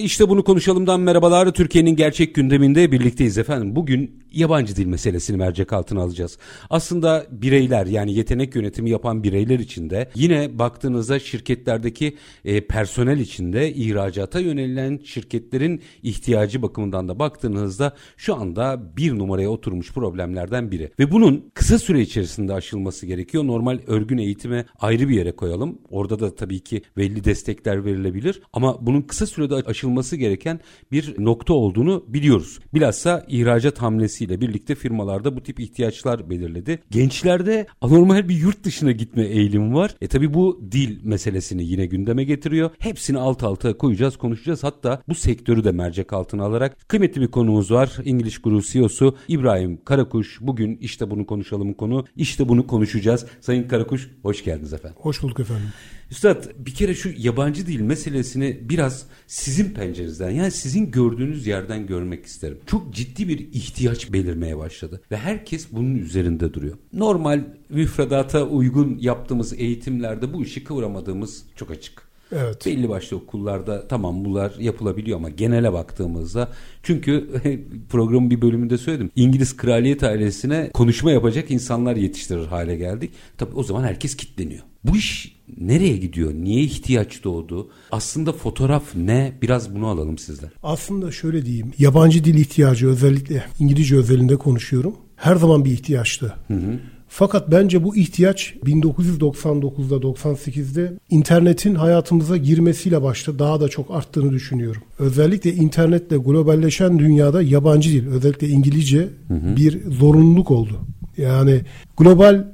İşte bunu konuşalımdan merhabalar. Türkiye'nin gerçek gündeminde birlikteyiz efendim. Bugün yabancı dil meselesini mercek altına alacağız. Aslında bireyler yani yetenek yönetimi yapan bireyler içinde yine baktığınızda şirketlerdeki e, personel içinde ihracata yönelilen şirketlerin ihtiyacı bakımından da baktığınızda şu anda bir numaraya oturmuş problemlerden biri. Ve bunun kısa süre içerisinde aşılması gerekiyor. Normal örgün eğitime ayrı bir yere koyalım. Orada da tabii ki belli destekler verilebilir. Ama bunun kısa sürede aşılması gereken bir nokta olduğunu biliyoruz. Bilhassa ihracat hamlesiyle birlikte firmalarda bu tip ihtiyaçlar belirledi. Gençlerde anormal bir yurt dışına gitme eğilimi var. E tabii bu dil meselesini yine gündeme getiriyor. Hepsini alt alta koyacağız, konuşacağız. Hatta bu sektörü de mercek altına alarak kıymetli bir konuğumuz var. İngiliz Guru CEO'su İbrahim Karakuş. Bugün işte bunu konuşalım konu. İşte bunu konuşacağız. Sayın Karakuş hoş geldiniz efendim. Hoş bulduk efendim. Üstad bir kere şu yabancı dil meselesini biraz sizin pencerenizden yani sizin gördüğünüz yerden görmek isterim. Çok ciddi bir ihtiyaç belirmeye başladı ve herkes bunun üzerinde duruyor. Normal müfredata uygun yaptığımız eğitimlerde bu işi kıvıramadığımız çok açık. Evet. Belli başlı okullarda tamam bunlar yapılabiliyor ama genele baktığımızda çünkü programın bir bölümünde söyledim. İngiliz kraliyet ailesine konuşma yapacak insanlar yetiştirir hale geldik. Tabii o zaman herkes kitleniyor. Bu iş nereye gidiyor? Niye ihtiyaç doğdu? Aslında fotoğraf ne? Biraz bunu alalım sizden. Aslında şöyle diyeyim. Yabancı dil ihtiyacı özellikle İngilizce özelinde konuşuyorum. Her zaman bir ihtiyaçtı. Hı hı. Fakat bence bu ihtiyaç 1999'da 98'de internetin hayatımıza girmesiyle başladı. Daha da çok arttığını düşünüyorum. Özellikle internetle globalleşen dünyada yabancı dil, özellikle İngilizce hı hı. bir zorunluluk oldu. Yani global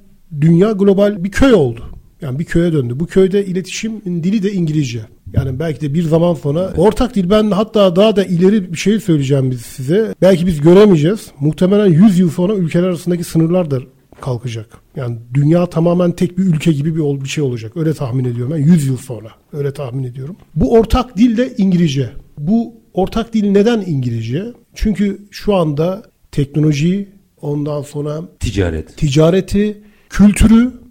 dünya global bir köy oldu. Yani bir köye döndü. Bu köyde iletişim dili de İngilizce. Yani belki de bir zaman sonra evet. ortak dil ben hatta daha da ileri bir şey söyleyeceğim biz size. Belki biz göremeyeceğiz. Muhtemelen 100 yıl sonra ülkeler arasındaki sınırlar da kalkacak. Yani dünya tamamen tek bir ülke gibi bir, bir şey olacak. Öyle tahmin ediyorum ben 100 yıl sonra. Öyle tahmin ediyorum. Bu ortak dil de İngilizce. Bu ortak dil neden İngilizce? Çünkü şu anda teknolojiyi ondan sonra ticaret, ticareti, kültürü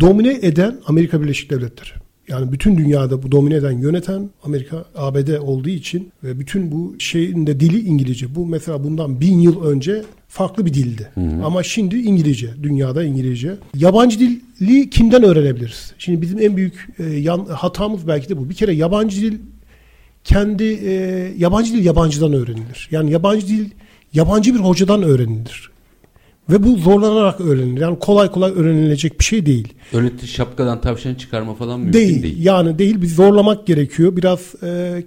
domine eden Amerika Birleşik Devletleri. Yani bütün dünyada bu domine eden yöneten Amerika, ABD olduğu için ve bütün bu şeyin de dili İngilizce. Bu mesela bundan bin yıl önce farklı bir dildi. Hı hı. Ama şimdi İngilizce, dünyada İngilizce. Yabancı dili kimden öğrenebiliriz? Şimdi bizim en büyük e, yan, hatamız belki de bu. Bir kere yabancı dil kendi e, yabancı dil yabancıdan öğrenilir. Yani yabancı dil yabancı bir hocadan öğrenilir. Ve bu zorlanarak öğrenilir. Yani kolay kolay öğrenilecek bir şey değil. Öyle şapkadan tavşan çıkarma falan mümkün değil. Değil. Yani değil. Bir zorlamak gerekiyor. Biraz e,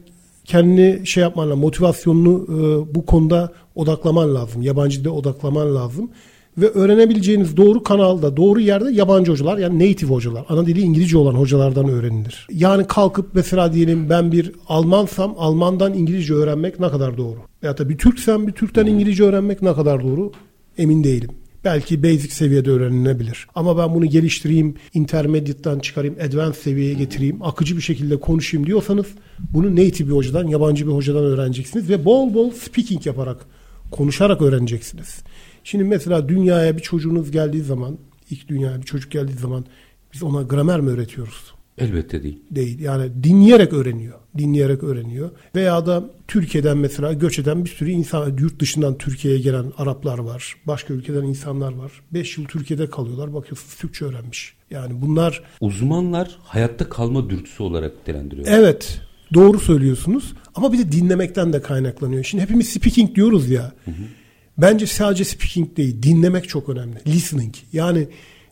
kendini şey yapman motivasyonunu e, bu konuda odaklaman lazım. Yabancı dilde odaklaman lazım. Ve öğrenebileceğiniz doğru kanalda, doğru yerde yabancı hocalar yani native hocalar, ana dili İngilizce olan hocalardan öğrenilir. Yani kalkıp mesela diyelim ben bir Almansam Almandan İngilizce öğrenmek ne kadar doğru? Ya da bir Türksem bir Türk'ten İngilizce öğrenmek ne kadar doğru? Emin değilim. Belki basic seviyede öğrenilebilir. Ama ben bunu geliştireyim, intermediate'dan çıkarayım, advanced seviyeye getireyim, akıcı bir şekilde konuşayım diyorsanız bunu native bir hocadan, yabancı bir hocadan öğreneceksiniz ve bol bol speaking yaparak, konuşarak öğreneceksiniz. Şimdi mesela dünyaya bir çocuğunuz geldiği zaman, ilk dünyaya bir çocuk geldiği zaman biz ona gramer mi öğretiyoruz? Elbette değil. Değil. Yani dinleyerek öğreniyor. Dinleyerek öğreniyor. Veya da Türkiye'den mesela göç eden bir sürü insan, yurt dışından Türkiye'ye gelen Araplar var. Başka ülkeden insanlar var. 5 yıl Türkiye'de kalıyorlar. Bakıyorsunuz Türkçe öğrenmiş. Yani bunlar... Uzmanlar hayatta kalma dürtüsü olarak nitelendiriyor. Evet. Doğru söylüyorsunuz. Ama bir de dinlemekten de kaynaklanıyor. Şimdi hepimiz speaking diyoruz ya. Hı hı. Bence sadece speaking değil. Dinlemek çok önemli. Listening. Yani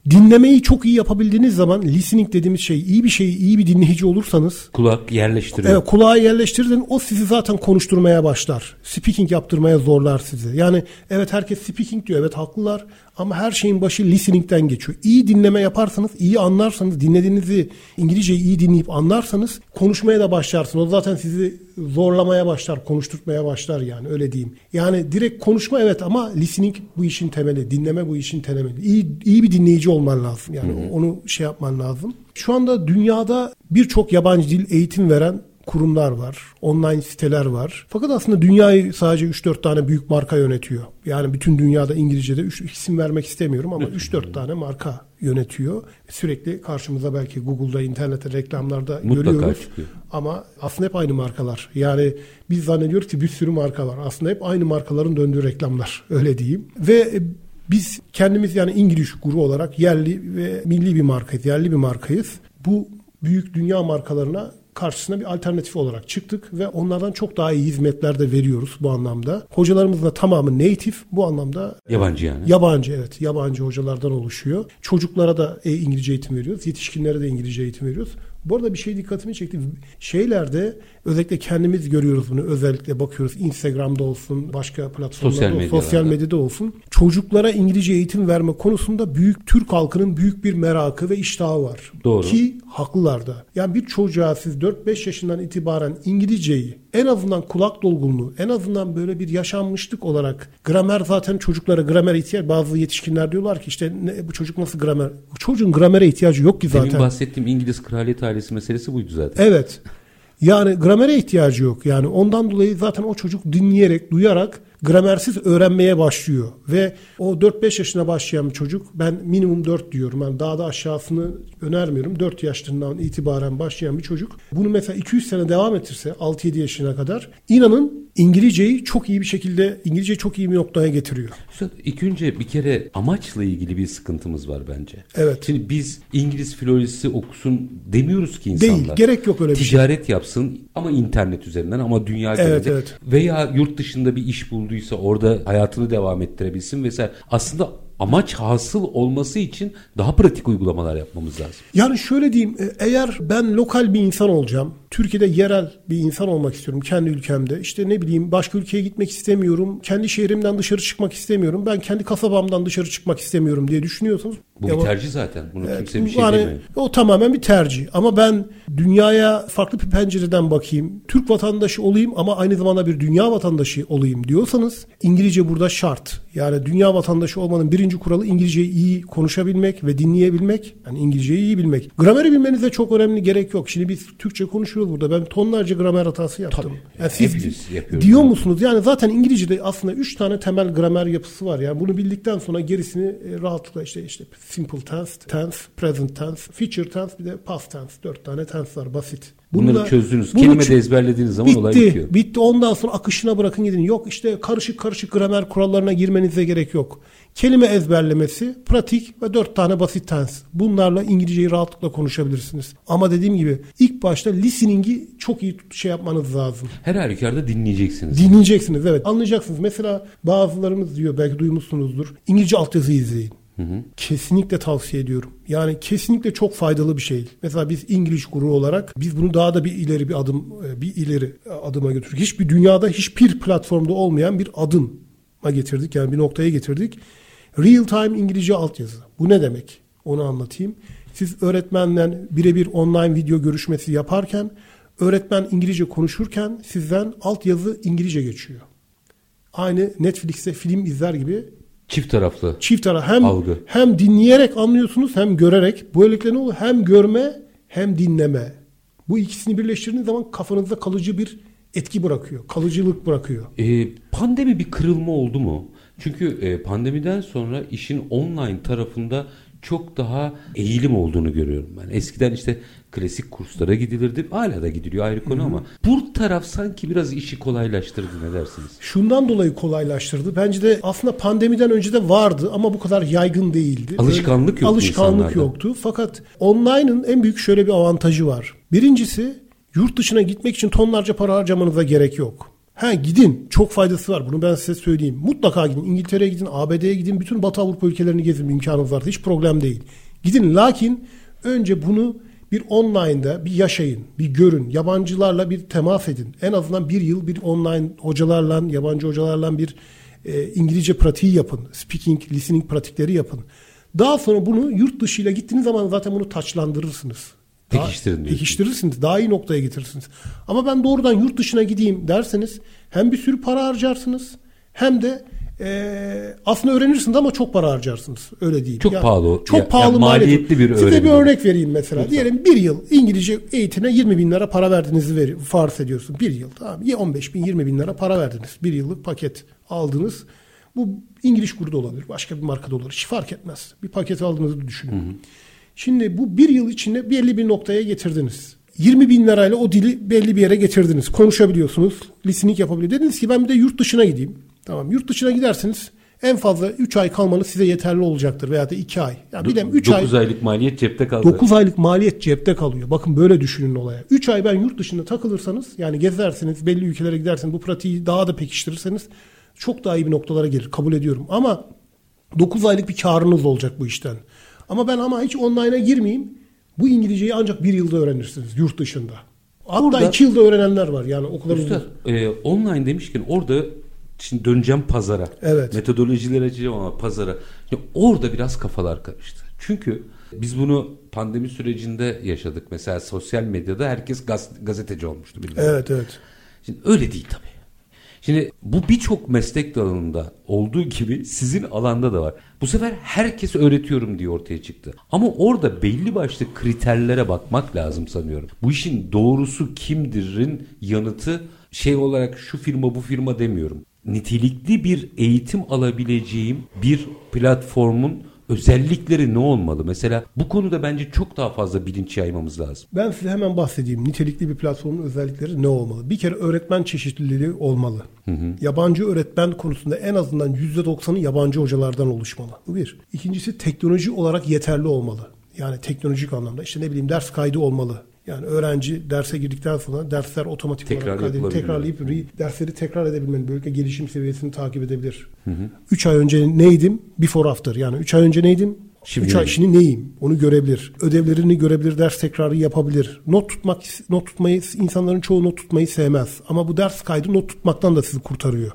dinlemeyi çok iyi yapabildiğiniz zaman listening dediğimiz şey iyi bir şeyi iyi bir dinleyici olursanız Kulak yerleştiriyor. Evet kulağa yerleştirdin o sizi zaten konuşturmaya başlar. Speaking yaptırmaya zorlar sizi. Yani evet herkes speaking diyor evet haklılar ama her şeyin başı listening'den geçiyor. İyi dinleme yaparsanız, iyi anlarsanız, dinlediğinizi İngilizceyi iyi dinleyip anlarsanız konuşmaya da başlarsınız. O zaten sizi zorlamaya başlar, konuşturtmaya başlar yani öyle diyeyim. Yani direkt konuşma evet ama listening bu işin temeli, dinleme bu işin temeli. İyi, iyi bir dinleyici olman lazım yani onu şey yapman lazım. Şu anda dünyada birçok yabancı dil eğitim veren kurumlar var, online siteler var. Fakat aslında dünyayı sadece 3-4 tane büyük marka yönetiyor. Yani bütün dünyada İngilizce'de üç, isim vermek istemiyorum ama 3-4 tane marka yönetiyor. Sürekli karşımıza belki Google'da, internette, reklamlarda Mutlaka görüyoruz. çıkıyor. Ama aslında hep aynı markalar. Yani biz zannediyoruz ki bir sürü marka var. Aslında hep aynı markaların döndüğü reklamlar. Öyle diyeyim. Ve e, biz kendimiz yani İngiliz guru olarak yerli ve milli bir markayız. Yerli bir markayız. Bu büyük dünya markalarına karşısına bir alternatif olarak çıktık ve onlardan çok daha iyi hizmetler de veriyoruz bu anlamda. Hocalarımız da tamamı native bu anlamda Yabancı yani. Yabancı evet. Yabancı hocalardan oluşuyor. Çocuklara da e, İngilizce eğitim veriyoruz. Yetişkinlere de İngilizce eğitim veriyoruz. Bu arada bir şey dikkatimi çekti. Şeylerde özellikle kendimiz görüyoruz bunu. Özellikle bakıyoruz Instagram'da olsun, başka platformlarda Sosyal medyalarda. sosyal medyada olsun. Çocuklara İngilizce eğitim verme konusunda büyük Türk halkının büyük bir merakı ve iştahı var. Doğru. Ki haklılar da. Yani bir çocuğa siz 4-5 yaşından itibaren İngilizceyi en azından kulak dolgunluğu, en azından böyle bir yaşanmışlık olarak gramer zaten çocuklara gramer ihtiyaç bazı yetişkinler diyorlar ki işte ne, bu çocuk nasıl gramer? Çocuğun gramere ihtiyacı yok ki Demin zaten. bahsettiğim İngiliz kraliyet ailesi meselesi buydu zaten. Evet. Yani gramere ihtiyacı yok. Yani ondan dolayı zaten o çocuk dinleyerek, duyarak gramersiz öğrenmeye başlıyor. Ve o 4-5 yaşına başlayan bir çocuk ben minimum 4 diyorum. Yani daha da aşağısını önermiyorum. 4 yaşından itibaren başlayan bir çocuk. Bunu mesela 200 sene devam ettirse 6-7 yaşına kadar inanın İngilizceyi çok iyi bir şekilde İngilizceyi çok iyi bir noktaya getiriyor. Üstad, İlk önce bir kere amaçla ilgili bir sıkıntımız var bence. Evet. Şimdi biz İngiliz filolojisi okusun demiyoruz ki insanlar. Değil. Gerek yok öyle bir şey. Ticaret yapsın ama internet üzerinden ama dünya Evet, genelinde. evet. Veya yurt dışında bir iş bulduysa orada hayatını devam ettirebilsin vesaire. Aslında amaç hasıl olması için daha pratik uygulamalar yapmamız lazım. Yani şöyle diyeyim e, eğer ben lokal bir insan olacağım. Türkiye'de yerel bir insan olmak istiyorum kendi ülkemde. İşte ne bileyim başka ülkeye gitmek istemiyorum. Kendi şehrimden dışarı çıkmak istemiyorum. Ben kendi kasabamdan dışarı çıkmak istemiyorum diye düşünüyorsanız. Bu ya bir tercih zaten. Bunu Evet, kimse bir şey yani demiyor. O tamamen bir tercih. Ama ben dünyaya farklı bir pencereden bakayım. Türk vatandaşı olayım ama aynı zamanda bir dünya vatandaşı olayım diyorsanız İngilizce burada şart. Yani dünya vatandaşı olmanın birinci kuralı İngilizceyi iyi konuşabilmek ve dinleyebilmek. Yani İngilizceyi iyi bilmek. Grameri bilmenize çok önemli gerek yok. Şimdi biz Türkçe konuşuyoruz burada. Ben tonlarca gramer hatası yaptım. Yani siz diyor musunuz? Yani zaten İngilizce'de aslında üç tane temel gramer yapısı var. Yani bunu bildikten sonra gerisini e, rahatlıkla işte işte simple tense, tense, present tense, future tense bir de past tense. Dört tane tense var basit. Bunları Bununla- çözdünüz. bunu Kelime de ezberlediğiniz zaman olay bitti, bitiyor. Bitti. Ondan sonra akışına bırakın gidin. Yok işte karışık karışık gramer kurallarına girmenize gerek yok. Kelime ezberlemesi, pratik ve dört tane basit tense. Bunlarla İngilizceyi rahatlıkla konuşabilirsiniz. Ama dediğim gibi ilk başta listening'i çok iyi şey yapmanız lazım. Her halükarda dinleyeceksiniz. Dinleyeceksiniz evet. Anlayacaksınız. Mesela bazılarımız diyor belki duymuşsunuzdur. İngilizce altyazı izleyin. Kesinlikle tavsiye ediyorum. Yani kesinlikle çok faydalı bir şey. Mesela biz İngiliz guru olarak biz bunu daha da bir ileri bir adım e, bir ileri adıma götürdük. Hiçbir dünyada hiçbir platformda olmayan bir adıma getirdik. Yani bir noktaya getirdik. Real time İngilizce altyazı. Bu ne demek? Onu anlatayım. Siz öğretmenle birebir online video görüşmesi yaparken öğretmen İngilizce konuşurken sizden altyazı İngilizce geçiyor. Aynı Netflix'te film izler gibi Çift taraflı. çift ara hem Algı. hem dinleyerek anlıyorsunuz hem görerek. Böylelikle ne oluyor? Hem görme hem dinleme. Bu ikisini birleştirdiğiniz zaman kafanızda kalıcı bir etki bırakıyor. Kalıcılık bırakıyor. Ee, pandemi bir kırılma oldu mu? Çünkü e, pandemiden sonra işin online tarafında çok daha eğilim olduğunu görüyorum ben. Eskiden işte klasik kurslara gidilirdi. Hala da gidiliyor ayrı konu ama bu taraf sanki biraz işi kolaylaştırdı ne dersiniz? Şundan dolayı kolaylaştırdı. Bence de aslında pandemiden önce de vardı ama bu kadar yaygın değildi. Alışkanlık yoktu Alışkanlık insanlarda. yoktu. Fakat online'ın en büyük şöyle bir avantajı var. Birincisi yurt dışına gitmek için tonlarca para harcamanıza gerek yok. Ha gidin. Çok faydası var. Bunu ben size söyleyeyim. Mutlaka gidin. İngiltere'ye gidin, ABD'ye gidin. Bütün Batı Avrupa ülkelerini gezin imkanınız varsa. Hiç problem değil. Gidin. Lakin önce bunu bir online'da bir yaşayın, bir görün. Yabancılarla bir temas edin. En azından bir yıl bir online hocalarla, yabancı hocalarla bir e, İngilizce pratiği yapın. Speaking, listening pratikleri yapın. Daha sonra bunu yurt dışıyla gittiğiniz zaman zaten bunu taçlandırırsınız. Pekiştirin diyorsun. Pekiştirirsiniz. Daha iyi noktaya getirirsiniz. Ama ben doğrudan yurt dışına gideyim derseniz hem bir sürü para harcarsınız hem de e, aslında öğrenirsiniz ama çok para harcarsınız. Öyle değil. Çok pahalı o. Çok Ya- pahalı ya maliyetli bir Size öğrenim bir o. örnek vereyim mesela. Diyelim bir yıl İngilizce eğitime 20 bin lira para verdiğinizi ver, farz ediyorsun. Bir yıl tamam. Ya 15 bin 20 bin lira para verdiniz. Bir yıllık paket aldınız. Bu İngiliz kurdu olabilir. Başka bir markada olur. Hiç fark etmez. Bir paket aldığınızı düşünün. Şimdi bu bir yıl içinde belli bir noktaya getirdiniz. 20 bin lirayla o dili belli bir yere getirdiniz. Konuşabiliyorsunuz. Listening yapabiliyor. Dediniz ki ben bir de yurt dışına gideyim. Tamam yurt dışına giderseniz en fazla 3 ay kalmanız size yeterli olacaktır. Veya da 2 ay. Ya bilem 3 ay. 9 aylık maliyet cepte kaldı. 9 aylık maliyet cepte kalıyor. Bakın böyle düşünün olaya. 3 ay ben yurt dışında takılırsanız yani gezersiniz belli ülkelere giderseniz bu pratiği daha da pekiştirirseniz çok daha iyi bir noktalara gelir. Kabul ediyorum. Ama 9 aylık bir karınız olacak bu işten. Ama ben ama hiç online'a girmeyeyim. Bu İngilizceyi ancak bir yılda öğrenirsiniz yurt dışında. Hatta Burada- 2 yılda öğrenenler var. Yani o kadar uzun. Üstad, e, online demişken orada şimdi döneceğim pazara. Evet. Metodolojileri açacağım ama pazara. Ya orada biraz kafalar karıştı. Çünkü biz bunu pandemi sürecinde yaşadık. Mesela sosyal medyada herkes gaz- gazeteci olmuştu. bilmiyorum. Evet evet. Şimdi öyle değil tabii. Şimdi bu birçok meslek dalında olduğu gibi sizin alanda da var. Bu sefer herkes öğretiyorum diye ortaya çıktı. Ama orada belli başlı kriterlere bakmak lazım sanıyorum. Bu işin doğrusu kimdir'in yanıtı şey olarak şu firma bu firma demiyorum. Nitelikli bir eğitim alabileceğim bir platformun özellikleri ne olmalı? Mesela bu konuda bence çok daha fazla bilinç yaymamız lazım. Ben size hemen bahsedeyim. Nitelikli bir platformun özellikleri ne olmalı? Bir kere öğretmen çeşitliliği olmalı. Yabancı öğretmen konusunda en azından %90'ı yabancı hocalardan oluşmalı. Bu bir. İkincisi teknoloji olarak yeterli olmalı. Yani teknolojik anlamda. İşte ne bileyim ders kaydı olmalı. Yani öğrenci derse girdikten sonra dersler otomatik Tekrar olarak tekrarlayıp re- dersleri tekrar edebilmeli. Böylelikle gelişim seviyesini takip edebilir. 3 ay önce neydim? Before after. Yani 3 ay önce neydim? Şimdi 3 ay şimdi neyim? Onu görebilir. Ödevlerini görebilir, ders tekrarı yapabilir. Not tutmak not tutmayı insanların çoğu not tutmayı sevmez. Ama bu ders kaydı not tutmaktan da sizi kurtarıyor.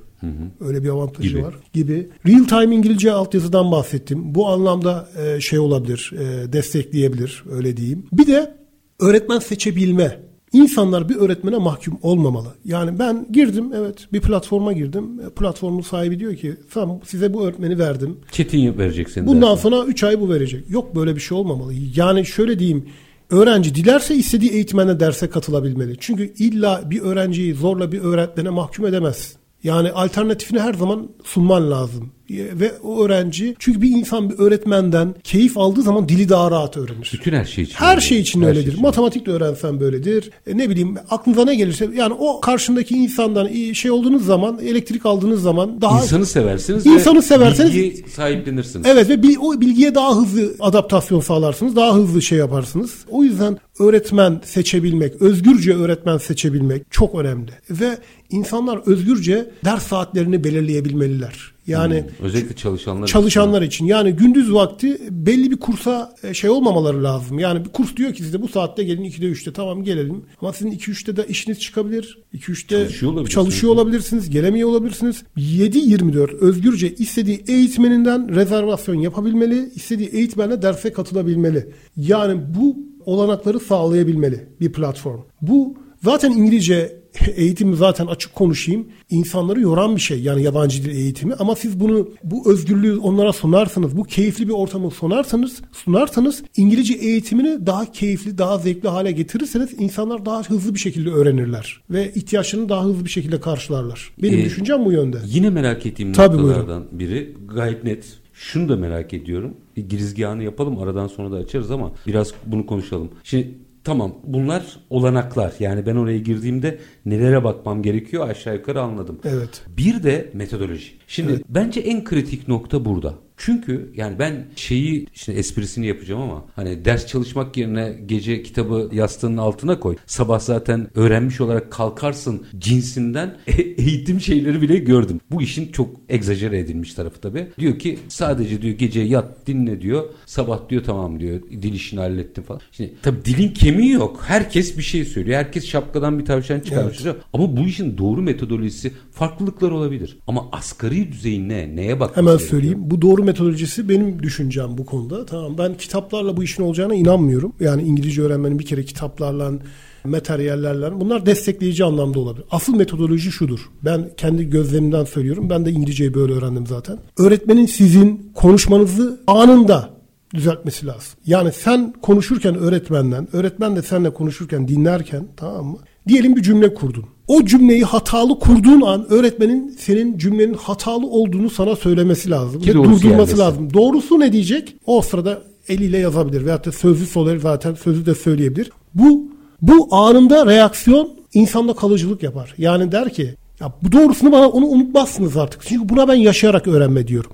Öyle bir avantajı Gibi. var gibi. Real time İngilizce altyazıdan bahsettim. Bu anlamda e, şey olabilir, e, destekleyebilir öyle diyeyim. Bir de öğretmen seçebilme. İnsanlar bir öğretmene mahkum olmamalı. Yani ben girdim evet bir platforma girdim. E, Platformun sahibi diyor ki tamam size bu öğretmeni verdim. Çetin verecek senin Bundan dersin. sonra 3 ay bu verecek. Yok böyle bir şey olmamalı. Yani şöyle diyeyim. Öğrenci dilerse istediği eğitmenle derse katılabilmeli. Çünkü illa bir öğrenciyi zorla bir öğretmene mahkum edemezsin. Yani alternatifini her zaman sunman lazım. Ve o öğrenci çünkü bir insan bir öğretmenden keyif aldığı zaman dili daha rahat öğrenir. Bütün her şey için. Her öyle. şey için Her öyledir. için. Matematik de öğrensen böyledir. E, ne bileyim aklınıza ne gelirse yani o karşındaki insandan şey olduğunuz zaman elektrik aldığınız zaman daha İnsanı seversiniz İnsanı ve severseniz- bilgiyi sahiplenirsiniz. Evet ve bil- o bilgiye daha hızlı adaptasyon sağlarsınız. Daha hızlı şey yaparsınız. O yüzden öğretmen seçebilmek, özgürce öğretmen seçebilmek çok önemli. Ve insanlar özgürce ders saatlerini belirleyebilmeliler. Yani Özellikle çalışanlar çalışanlar için. Yani gündüz vakti belli bir kursa e, şey olmamaları lazım. Yani bir kurs diyor ki size bu saatte gelin 2'de 3'te tamam gelelim. Ama sizin 2-3'te de işiniz çıkabilir. 2-3'te Çalışıyor olabilirsiniz. çalışıyor olabilirsiniz. Gelemiyor olabilirsiniz. 7-24 özgürce istediği eğitmeninden rezervasyon yapabilmeli. istediği eğitmenle derse katılabilmeli. Yani bu olanakları sağlayabilmeli bir platform. Bu zaten İngilizce eğitimi zaten açık konuşayım. insanları yoran bir şey yani yabancı dil eğitimi ama siz bunu bu özgürlüğü onlara sunarsanız, bu keyifli bir ortamı sunarsanız, sunarsanız İngilizce eğitimini daha keyifli, daha zevkli hale getirirseniz insanlar daha hızlı bir şekilde öğrenirler ve ihtiyaçlarını daha hızlı bir şekilde karşılarlar. Benim Ee, düşüncem bu yönde. Yine merak ettiğim Tabii, noktalardan biri gayet net. Şunu da merak ediyorum. Bir girizgahını yapalım aradan sonra da açarız ama biraz bunu konuşalım. Şimdi tamam bunlar olanaklar. Yani ben oraya girdiğimde nelere bakmam gerekiyor aşağı yukarı anladım. Evet. Bir de metodoloji. Şimdi bence en kritik nokta burada. Çünkü yani ben şeyi işte esprisini yapacağım ama hani ders çalışmak yerine gece kitabı yastığının altına koy. Sabah zaten öğrenmiş olarak kalkarsın cinsinden e- eğitim şeyleri bile gördüm. Bu işin çok egzajere edilmiş tarafı tabii. Diyor ki sadece diyor gece yat dinle diyor. Sabah diyor tamam diyor dil işini hallettim falan. Şimdi tabii dilin kemiği yok. Herkes bir şey söylüyor. Herkes şapkadan bir tavşan çıkarmış. Ama bu işin doğru metodolojisi farklılıklar olabilir. Ama asgari düzeyi ne? Neye bakmak Hemen söyleyeyim. Bu doğru metodolojisi benim düşüncem bu konuda. Tamam ben kitaplarla bu işin olacağına inanmıyorum. Yani İngilizce öğrenmenin bir kere kitaplarla materyallerle bunlar destekleyici anlamda olabilir. Asıl metodoloji şudur. Ben kendi gözlemimden söylüyorum. Ben de İngilizceyi böyle öğrendim zaten. Öğretmenin sizin konuşmanızı anında düzeltmesi lazım. Yani sen konuşurken öğretmenden, öğretmen de seninle konuşurken dinlerken tamam mı? Diyelim bir cümle kurdun. O cümleyi hatalı kurduğun an öğretmenin senin cümlenin hatalı olduğunu sana söylemesi lazım. Ki ve durdurması yerleşsin. lazım. Doğrusu ne diyecek? O sırada eliyle yazabilir veyahut da sözlü soruları zaten sözü de söyleyebilir. Bu bu anında reaksiyon insanda kalıcılık yapar. Yani der ki ya bu doğrusunu bana onu unutmazsınız artık. Çünkü buna ben yaşayarak öğrenme diyorum.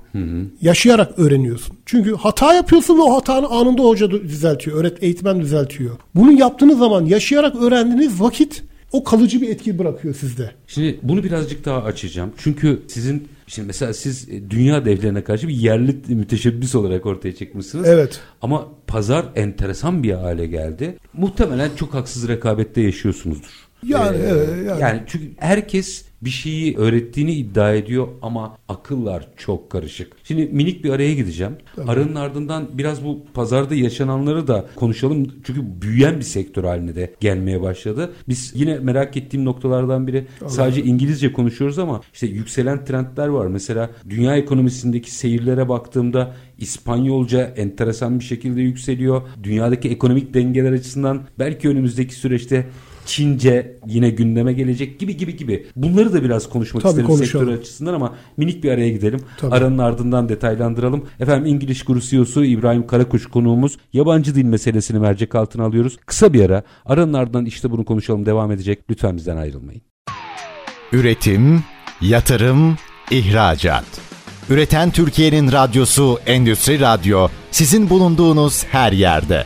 Yaşayarak öğreniyorsun. Çünkü hata yapıyorsun ve o hatanı anında hoca düzeltiyor. Öğret eğitmen düzeltiyor. Bunu yaptığınız zaman yaşayarak öğrendiğiniz vakit o kalıcı bir etki bırakıyor sizde. Şimdi bunu birazcık daha açacağım. Çünkü sizin şimdi mesela siz e, dünya devlerine karşı bir yerli müteşebbis olarak ortaya çıkmışsınız. Evet. Ama pazar enteresan bir hale geldi. Muhtemelen çok haksız rekabette yaşıyorsunuzdur. Yani, Ee, evet, yani. yani çünkü herkes bir şeyi öğrettiğini iddia ediyor ama akıllar çok karışık. Şimdi minik bir araya gideceğim. Aranın ardından biraz bu pazarda yaşananları da konuşalım. Çünkü büyüyen bir sektör haline de gelmeye başladı. Biz yine merak ettiğim noktalardan biri sadece İngilizce konuşuyoruz ama işte yükselen trendler var. Mesela dünya ekonomisindeki seyirlere baktığımda İspanyolca enteresan bir şekilde yükseliyor. Dünyadaki ekonomik dengeler açısından belki önümüzdeki süreçte Çince yine gündeme gelecek gibi gibi gibi. Bunları da biraz konuşmak Tabii isterim konuşalım. sektör açısından ama minik bir araya gidelim. Tabii. Aranın ardından detaylandıralım. Efendim İngiliz Guru CEO'su İbrahim Karakuş konuğumuz. Yabancı dil meselesini mercek altına alıyoruz. Kısa bir ara. Aranın ardından işte bunu konuşalım devam edecek. Lütfen bizden ayrılmayın. Üretim, yatırım, ihracat. Üreten Türkiye'nin radyosu Endüstri Radyo sizin bulunduğunuz her yerde.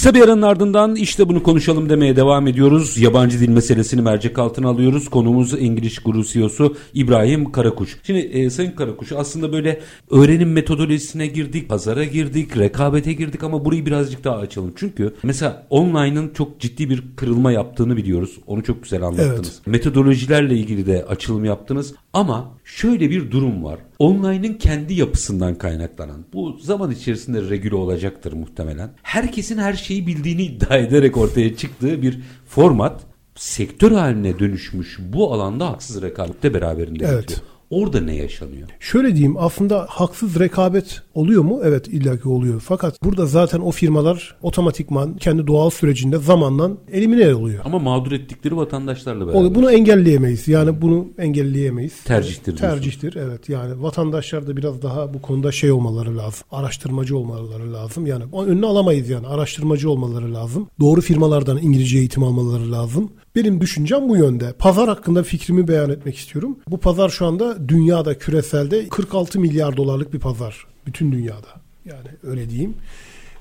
Kısa bir aranın ardından işte bunu konuşalım demeye devam ediyoruz. Yabancı dil meselesini mercek altına alıyoruz. Konuğumuz İngiliz Guru CEO'su İbrahim Karakuş. Şimdi e, Sayın Karakuş aslında böyle öğrenim metodolojisine girdik, pazara girdik, rekabete girdik ama burayı birazcık daha açalım. Çünkü mesela online'ın çok ciddi bir kırılma yaptığını biliyoruz. Onu çok güzel anlattınız. Metodolojilerle ilgili de açılım yaptınız. Ama şöyle bir durum var. Online'ın kendi yapısından kaynaklanan bu zaman içerisinde regüle olacaktır muhtemelen. Herkesin her şeyi bildiğini iddia ederek ortaya çıktığı bir format sektör haline dönüşmüş bu alanda haksız rekabette beraberinde Evet. getiriyor. Orada ne yaşanıyor? Şöyle diyeyim aslında haksız rekabet oluyor mu? Evet illaki oluyor. Fakat burada zaten o firmalar otomatikman kendi doğal sürecinde zamanla elimine oluyor. Ama mağdur ettikleri vatandaşlarla beraber. Oluyor. Bunu engelleyemeyiz. Yani bunu engelleyemeyiz. Tercihtir diyorsun. Tercihtir evet. Yani vatandaşlar da biraz daha bu konuda şey olmaları lazım. Araştırmacı olmaları lazım. Yani önüne alamayız yani. Araştırmacı olmaları lazım. Doğru firmalardan İngilizce eğitim almaları lazım. Benim düşüncem bu yönde. Pazar hakkında fikrimi beyan etmek istiyorum. Bu pazar şu anda dünyada küreselde 46 milyar dolarlık bir pazar. Bütün dünyada. Yani öyle diyeyim.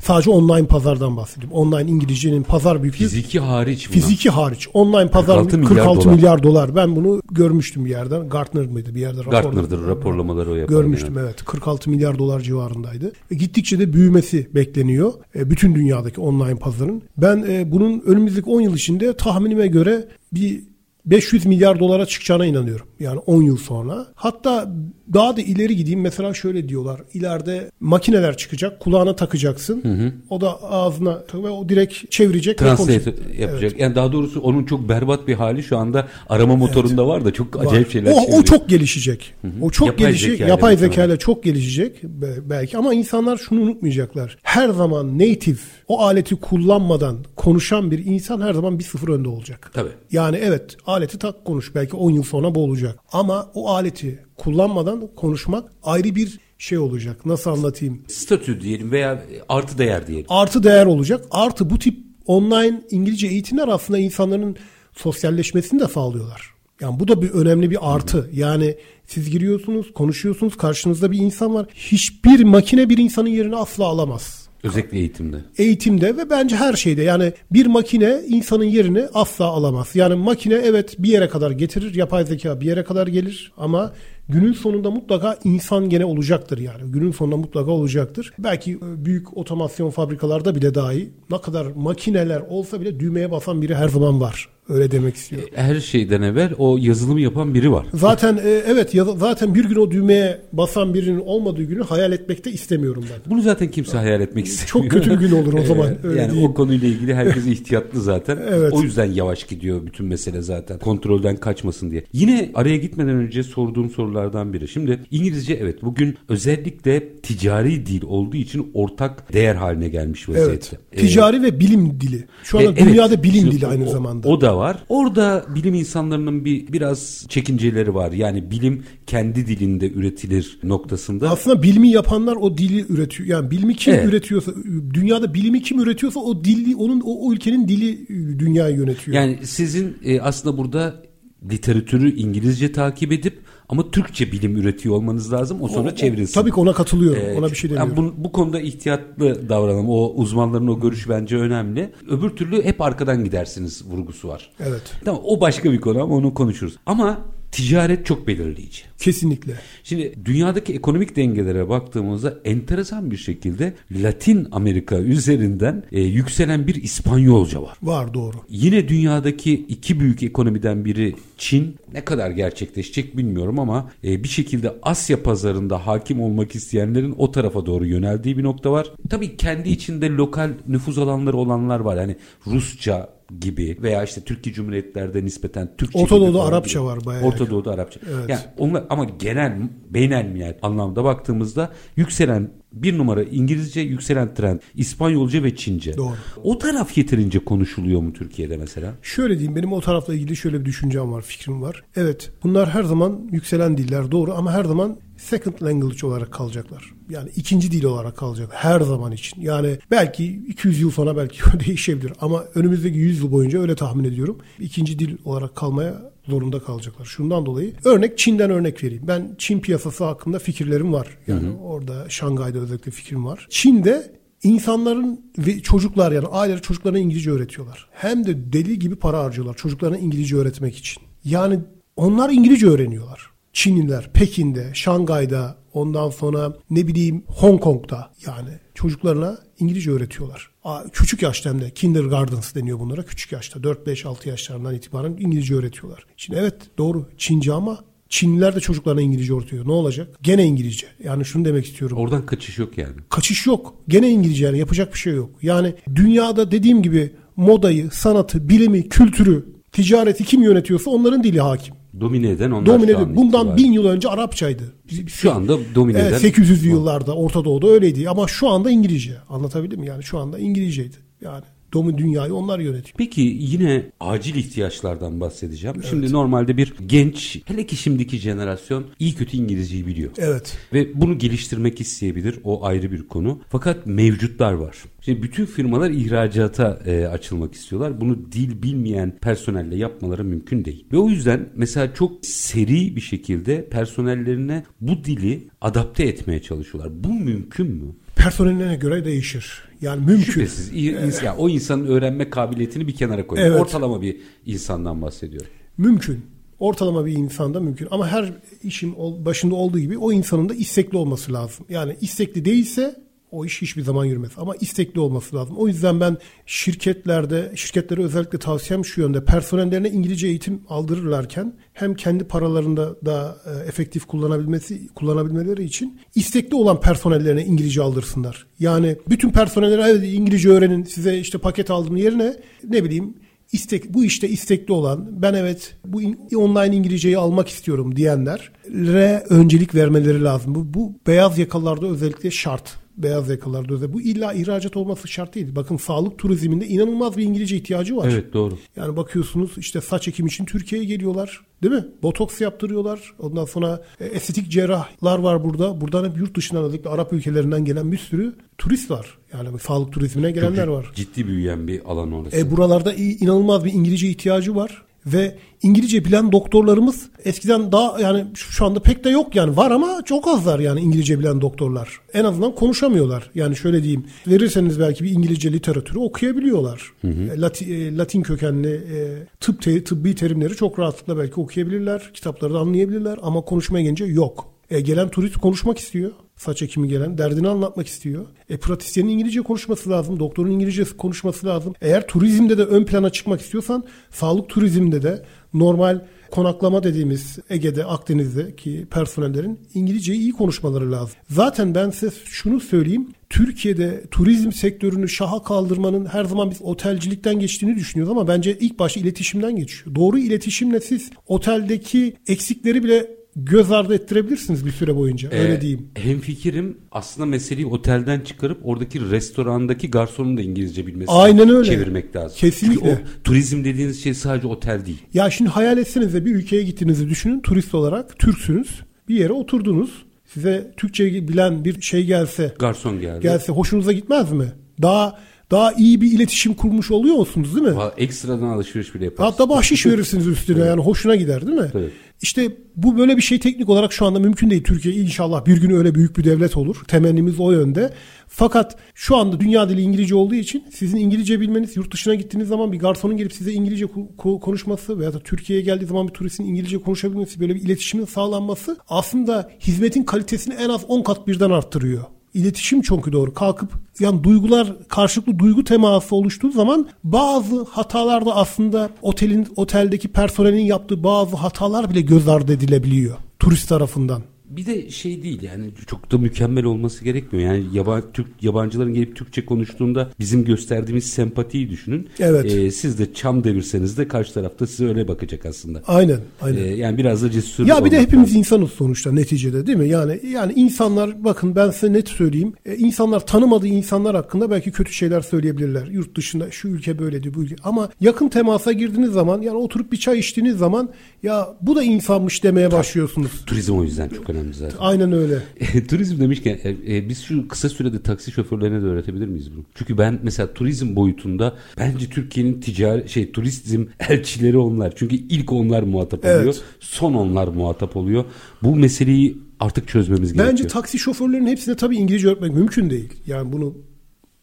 Sadece online pazardan bahsediyorum. Online İngilizcenin pazar büyüklüğü Fiziki hariç bunlar. Fiziki hariç online pazar 46 46, milyar milyar, dolar. dolar. Ben bunu görmüştüm bir yerden. Gartner mıydı bir yerde rapor. Gartner'dır raporlamaları o yapar. Görmüştüm evet. 46 milyar dolar civarındaydı. E, gittikçe de büyümesi bekleniyor. E, bütün dünyadaki online pazarın. Ben e, bunun önümüzdeki 10 yıl içinde tahminime göre bir 500 milyar dolara çıkacağına inanıyorum. Yani 10 yıl sonra. Hatta daha da ileri gideyim. Mesela şöyle diyorlar. İleride makineler çıkacak. Kulağına takacaksın. O da ağzına ve o direkt çevirecek. Translate yapacak. Yani daha doğrusu onun çok berbat bir hali şu anda arama motorunda var da çok acayip Var. şeyler o, o çok gelişecek. O çok Yapay gelişecek. zekayla yapay zeka ile çok gelişecek be- belki ama insanlar şunu unutmayacaklar. Her zaman native o aleti kullanmadan konuşan bir insan her zaman bir sıfır önde olacak. Tabii. Yani evet aleti tak konuş belki 10 yıl sonra bu olacak. Ama o aleti kullanmadan konuşmak ayrı bir şey olacak. Nasıl anlatayım? Statü diyelim veya artı değer diyelim. Artı değer olacak. Artı bu tip online İngilizce eğitimler aslında insanların sosyalleşmesini de sağlıyorlar. Yani bu da bir önemli bir artı. Yani siz giriyorsunuz, konuşuyorsunuz, karşınızda bir insan var. Hiçbir makine bir insanın yerini asla alamaz. Özellikle eğitimde. Eğitimde ve bence her şeyde. Yani bir makine insanın yerini asla alamaz. Yani makine evet bir yere kadar getirir. Yapay zeka bir yere kadar gelir ama günün sonunda mutlaka insan gene olacaktır yani. Günün sonunda mutlaka olacaktır. Belki e, büyük otomasyon fabrikalarda bile dahi ne kadar makineler olsa bile düğmeye basan biri her zaman var. Öyle demek istiyorum. Her şeyden evvel o yazılımı yapan biri var. Zaten e, evet ya, zaten bir gün o düğmeye basan birinin olmadığı günü hayal etmekte istemiyorum ben. Bunu zaten kimse hayal etmek istemiyor. Çok kötü bir gün olur o zaman. Öyle yani diyeyim. o konuyla ilgili herkes ihtiyatlı zaten. Evet. O yüzden yavaş gidiyor bütün mesele zaten. Kontrolden kaçmasın diye. Yine araya gitmeden önce sorduğum sorulardan biri. Şimdi İngilizce evet bugün özellikle ticari dil olduğu için ortak değer haline gelmiş vaziyette. Evet. Ticari ve bilim dili. Şu anda E, evet. dünyada bilim Şimdi dili aynı o- zamanda. O da var. Orada bilim insanlarının bir biraz çekinceleri var. Yani bilim kendi dilinde üretilir noktasında. Aslında bilimi yapanlar o dili üretiyor. Yani bilimi kim Evet. üretiyorsa, dünyada bilimi kim üretiyorsa o dili, onun o, o ülkenin dili dünyayı yönetiyor. Yani sizin e, aslında burada literatürü İngilizce takip edip ama Türkçe bilim üretiyor olmanız lazım. O sonra O- çevrilsin. Tabii ki ona katılıyorum. Ee, ona bir şey yani demiyorum. bu, bu konuda ihtiyatlı davranalım. O uzmanların o görüşü bence önemli. Öbür türlü hep arkadan gidersiniz vurgusu var. Evet. Tamam o başka bir konu ama onu konuşuruz. Ama ticaret çok belirleyici. Kesinlikle. Şimdi dünyadaki ekonomik dengelere baktığımızda enteresan bir şekilde Latin Amerika üzerinden e, yükselen bir İspanyolca var. Var doğru. Yine dünyadaki iki büyük ekonomiden biri Çin. Ne kadar gerçekleşecek bilmiyorum ama e, bir şekilde Asya pazarında hakim olmak isteyenlerin o tarafa doğru yöneldiği bir nokta var. Tabii kendi içinde lokal nüfuz alanları olanlar var. Yani Rusça gibi veya işte Türkiye Cumhuriyetlerde nispeten Türkçe Orta Doğu'da Arapça gibi. var bayağı. Orta Doğu'da Arapça. Evet. Yani onlar ama genel beynelmiyel anlamda baktığımızda yükselen bir numara İngilizce, yükselen trend İspanyolca ve Çince. Doğru. O taraf yeterince konuşuluyor mu Türkiye'de mesela? Şöyle diyeyim benim o tarafla ilgili şöyle bir düşüncem var, fikrim var. Evet bunlar her zaman yükselen diller doğru ama her zaman second language olarak kalacaklar. Yani ikinci dil olarak kalacak her zaman için. Yani belki 200 yıl sonra belki değişebilir ama önümüzdeki 100 yıl boyunca öyle tahmin ediyorum. İkinci dil olarak kalmaya zorunda kalacaklar. Şundan dolayı örnek Çin'den örnek vereyim. Ben Çin piyasası hakkında fikirlerim var. Yani orada Şangay'da özellikle fikrim var. Çin'de insanların ve çocuklar yani aileler çocuklarına İngilizce öğretiyorlar. Hem de deli gibi para harcıyorlar çocuklarına İngilizce öğretmek için. Yani onlar İngilizce öğreniyorlar. Çinliler Pekin'de, Şangay'da, ondan sonra ne bileyim Hong Kong'da yani çocuklarına İngilizce öğretiyorlar. Küçük yaşta hem de kindergartens deniyor bunlara. Küçük yaşta 4-5-6 yaşlarından itibaren İngilizce öğretiyorlar. Şimdi evet doğru Çince ama Çinliler de çocuklarına İngilizce öğretiyor. Ne olacak? Gene İngilizce. Yani şunu demek istiyorum. Oradan kaçış yok yani. Kaçış yok. Gene İngilizce yani yapacak bir şey yok. Yani dünyada dediğim gibi modayı, sanatı, bilimi, kültürü, ticareti kim yönetiyorsa onların dili hakim. Domine eden onlar Domine şu an. Bundan itibariyle. bin yıl önce Arapçaydı. Şu anda domine eden 800'lü yıllarda Orta Doğu'da öyleydi ama şu anda İngilizce. Anlatabildim mi? Yani şu anda İngilizceydi. Yani domi dünyayı onlar yönetiyor. Peki yine acil ihtiyaçlardan bahsedeceğim. Şimdi normalde bir genç hele ki şimdiki jenerasyon iyi kötü İngilizceyi biliyor. Evet. Ve bunu geliştirmek isteyebilir. O ayrı bir konu. Fakat mevcutlar var. Şimdi bütün firmalar ihracata e, açılmak istiyorlar. Bunu dil bilmeyen personelle yapmaları mümkün değil. Ve o yüzden mesela çok seri bir şekilde personellerine bu dili adapte etmeye çalışıyorlar. Bu mümkün mü? Personeline göre değişir. Yani mümkün. Şüphesiz. İyi- ins- yani o insanın öğrenme kabiliyetini bir kenara koyuyor. Evet. Ortalama bir insandan bahsediyorum. Mümkün. Ortalama bir insanda mümkün. Ama her işin başında olduğu gibi o insanın da istekli olması lazım. Yani istekli değilse o iş hiçbir zaman yürümez. Ama istekli olması lazım. O yüzden ben şirketlerde, şirketlere özellikle tavsiyem şu yönde. Personellerine İngilizce eğitim aldırırlarken hem kendi paralarında da e, efektif kullanabilmesi kullanabilmeleri için istekli olan personellerine İngilizce aldırsınlar. Yani bütün personellere evet İngilizce öğrenin size işte paket aldım yerine ne bileyim istek bu işte istekli olan ben evet bu in- online İngilizceyi almak istiyorum diyenlere öncelik vermeleri lazım. Bu, bu beyaz yakalılarda özellikle şart. Beyaz yakalarda özel. Bu illa ihracat olması şart değil. Bakın sağlık turizminde inanılmaz bir İngilizce ihtiyacı var. Evet doğru. Yani bakıyorsunuz işte saç ekim için Türkiye'ye geliyorlar. Değil mi? Botoks yaptırıyorlar. Ondan sonra e, estetik cerrahlar var burada. Buradan hep yurt dışından özellikle Arap ülkelerinden gelen bir sürü turist var. Yani sağlık turizmine gelenler var. Ciddi büyüyen bir alan orası. E, buralarda inanılmaz bir İngilizce ihtiyacı var. Ve İngilizce bilen doktorlarımız eskiden daha yani şu anda pek de yok yani var ama çok azlar yani İngilizce bilen doktorlar. En azından konuşamıyorlar. Yani şöyle diyeyim verirseniz belki bir İngilizce literatürü okuyabiliyorlar. Hı hı. Latin, e, Latin kökenli e, tıp te, tıbbi terimleri çok rahatlıkla belki okuyabilirler. Kitapları da anlayabilirler ama konuşmaya gelince yok. E, gelen turist konuşmak istiyor. Saç ekimi gelen derdini anlatmak istiyor. E pratisyenin İngilizce konuşması lazım. Doktorun İngilizce konuşması lazım. Eğer turizmde de ön plana çıkmak istiyorsan sağlık turizminde de normal konaklama dediğimiz Ege'de, Akdeniz'deki personellerin İngilizceyi iyi konuşmaları lazım. Zaten ben size şunu söyleyeyim. Türkiye'de turizm sektörünü şaha kaldırmanın her zaman biz otelcilikten geçtiğini düşünüyoruz ama bence ilk başta iletişimden geçiyor. Doğru iletişimle siz oteldeki eksikleri bile göz ardı ettirebilirsiniz bir süre boyunca. Öyle ee, diyeyim. Hem fikrim aslında meseleyi otelden çıkarıp oradaki restorandaki garsonun da İngilizce bilmesi Aynen öyle. çevirmek lazım. Kesinlikle. Çünkü o turizm dediğiniz şey sadece otel değil. Ya şimdi hayal etsenize bir ülkeye gittiğinizi düşünün. Turist olarak Türksünüz. Bir yere oturdunuz. Size Türkçe bilen bir şey gelse. Garson geldi. Gelse hoşunuza gitmez mi? Daha daha iyi bir iletişim kurmuş oluyor musunuz değil mi? Ekstradan alışveriş bile yaparsınız. Hatta bahşiş verirsiniz üstüne yani hoşuna gider değil mi? Evet. İşte bu böyle bir şey teknik olarak şu anda mümkün değil. Türkiye inşallah bir gün öyle büyük bir devlet olur. Temennimiz o yönde. Fakat şu anda dünya dili İngilizce olduğu için sizin İngilizce bilmeniz, yurt dışına gittiğiniz zaman bir garsonun gelip size İngilizce konuşması veya da Türkiye'ye geldiği zaman bir turistin İngilizce konuşabilmesi, böyle bir iletişimin sağlanması aslında hizmetin kalitesini en az 10 kat birden arttırıyor iletişim çok doğru. Kalkıp yani duygular karşılıklı duygu teması oluştuğu zaman bazı hatalarda aslında otelin oteldeki personelin yaptığı bazı hatalar bile göz ardı edilebiliyor turist tarafından bir de şey değil yani çok da mükemmel olması gerekmiyor. Yani yabancı Türk yabancıların gelip Türkçe konuştuğunda bizim gösterdiğimiz sempatiyi düşünün. Evet. Ee, siz de çam devirseniz de karşı tarafta size öyle bakacak aslında. Aynen, aynen. Ee, yani biraz da cesur. Ya bir de hepimiz lazım. insanız sonuçta neticede değil mi? Yani yani insanlar bakın ben size net söyleyeyim. E, insanlar tanımadığı insanlar hakkında belki kötü şeyler söyleyebilirler. Yurt dışında şu ülke böyledi bu ülke. Ama yakın temasa girdiğiniz zaman yani oturup bir çay içtiğiniz zaman ya bu da insanmış demeye başlıyorsunuz. Turizm o yüzden çok önemli zaten. Aynen öyle. turizm demişken e, e, biz şu kısa sürede taksi şoförlerine de öğretebilir miyiz bunu? Çünkü ben mesela turizm boyutunda bence Türkiye'nin ticari şey turizm elçileri onlar. Çünkü ilk onlar muhatap oluyor. Evet. Son onlar muhatap oluyor. Bu meseleyi artık çözmemiz bence gerekiyor. Bence taksi şoförlerinin hepsine tabii İngilizce öğretmek mümkün değil. Yani bunu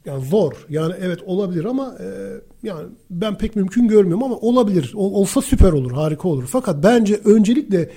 yani zor. Yani evet olabilir ama e, yani ben pek mümkün görmüyorum ama olabilir. Ol, olsa süper olur, harika olur. Fakat bence öncelikle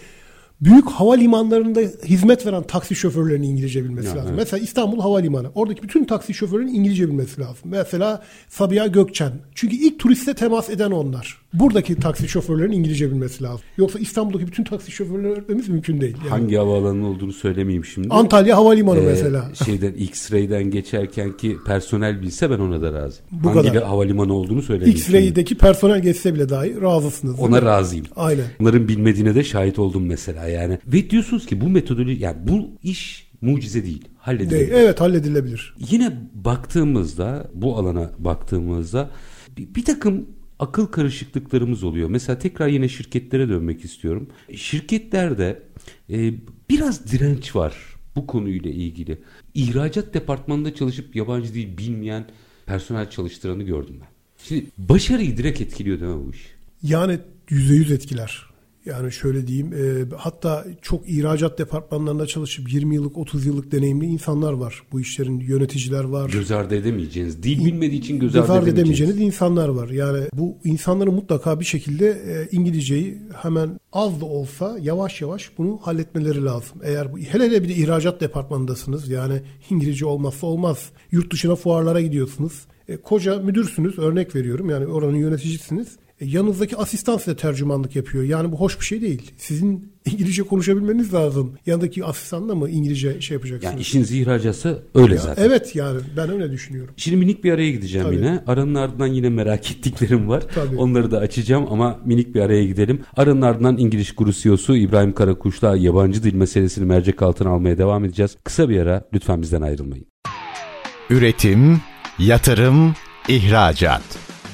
büyük havalimanlarında hizmet veren taksi şoförlerinin İngilizce bilmesi ya, lazım. Evet. Mesela İstanbul Havalimanı. Oradaki bütün taksi şoförlerinin İngilizce bilmesi lazım. Mesela Sabiha Gökçen. Çünkü ilk turiste temas eden onlar. Buradaki taksi şoförlerinin İngilizce bilmesi lazım. Yoksa İstanbul'daki bütün taksi şoförlerini öğretmemiz mümkün değil. Yani. Hangi havaalanı olduğunu söylemeyeyim şimdi. Antalya Havalimanı ee, mesela. Şeyden X-Ray'den geçerken ki personel bilse ben ona da razıyım. Bu Hangi kadar. havalimanı olduğunu söylemeyeyim. X-Ray'deki personel geçse bile dahi razısınız. Ona razıyım. Aynen. Onların bilmediğine de şahit oldum mesela yani. Ve diyorsunuz ki bu metodoloji yani bu iş mucize değil. Halledilebilir. Değil, evet halledilebilir. Yine baktığımızda bu alana baktığımızda bir, bir takım akıl karışıklıklarımız oluyor. Mesela tekrar yine şirketlere dönmek istiyorum. Şirketlerde e, biraz direnç var bu konuyla ilgili. İhracat departmanında çalışıp yabancı dil bilmeyen personel çalıştıranı gördüm ben. Şimdi başarıyı direkt etkiliyor değil mi bu iş? Yani yüzde yüz etkiler. Yani şöyle diyeyim e, hatta çok ihracat departmanlarında çalışıp 20 yıllık 30 yıllık deneyimli insanlar var. Bu işlerin yöneticiler var. Göz ardı edemeyeceğiniz, dil bilmediği için göz, ardı edemeyeceğiniz insanlar var. Yani bu insanların mutlaka bir şekilde e, İngilizceyi hemen az da olsa yavaş yavaş bunu halletmeleri lazım. Eğer bu, hele hele bir de ihracat departmanındasınız yani İngilizce olmazsa olmaz. Yurt dışına fuarlara gidiyorsunuz. E, koca müdürsünüz örnek veriyorum yani oranın yöneticisiniz. Yanınızdaki asistan size tercümanlık yapıyor. Yani bu hoş bir şey değil. Sizin İngilizce konuşabilmeniz lazım. Yanındaki asistanla mı İngilizce şey yapacaksınız? Yani işiniz ihracatsa öyle ya, zaten. Evet yani ben öyle düşünüyorum. Şimdi minik bir araya gideceğim Tabii. yine. Aranın ardından yine merak ettiklerim var. Tabii. Onları da açacağım ama minik bir araya gidelim. Aranın ardından İngiliz Guru CEO'su İbrahim Karakuş'la yabancı dil meselesini mercek altına almaya devam edeceğiz. Kısa bir ara lütfen bizden ayrılmayın. Üretim, yatırım, ihracat.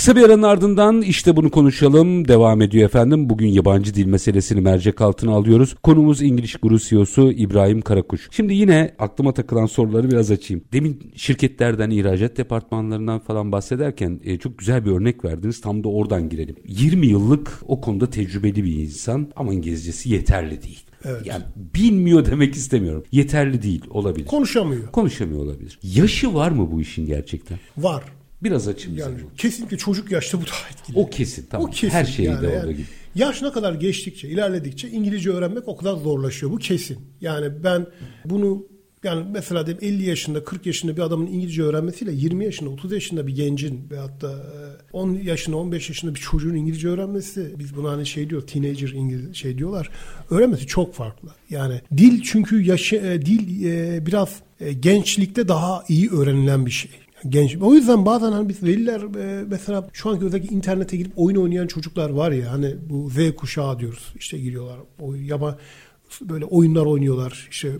Kısa bir aranın ardından işte bunu konuşalım devam ediyor efendim. Bugün yabancı dil meselesini mercek altına alıyoruz. Konumuz İngiliz Guru CEO'su İbrahim Karakuş. Şimdi yine aklıma takılan soruları biraz açayım. Demin şirketlerden, ihracat departmanlarından falan bahsederken e, çok güzel bir örnek verdiniz. Tam da oradan girelim. 20 yıllık o konuda tecrübeli bir insan ama İngilizcesi yeterli değil. Evet. Yani bilmiyor demek istemiyorum. Yeterli değil olabilir. Konuşamıyor. Konuşamıyor olabilir. Yaşı var mı bu işin gerçekten? Var. Biraz açın bize. Yani kesinlikle çocuk yaşta bu daha etkili. O kesin tamam. O kesin. Her şeyi yani, de orada yani gibi. Yaş ne kadar geçtikçe, ilerledikçe İngilizce öğrenmek o kadar zorlaşıyor. Bu kesin. Yani ben bunu yani mesela diyelim 50 yaşında, 40 yaşında bir adamın İngilizce öğrenmesiyle 20 yaşında, 30 yaşında bir gencin veyahut da e, 10 yaşında, 15 yaşında bir çocuğun İngilizce öğrenmesi, biz buna hani şey diyor, teenager İngiliz şey diyorlar. Öğrenmesi çok farklı. Yani dil çünkü yaşı, e, dil e, biraz e, gençlikte daha iyi öğrenilen bir şey genç. O yüzden bazen hani biz veliler e, mesela şu anki özellikle internete girip oyun oynayan çocuklar var ya hani bu Z kuşağı diyoruz. İşte giriyorlar. O yaba böyle oyunlar oynuyorlar. İşte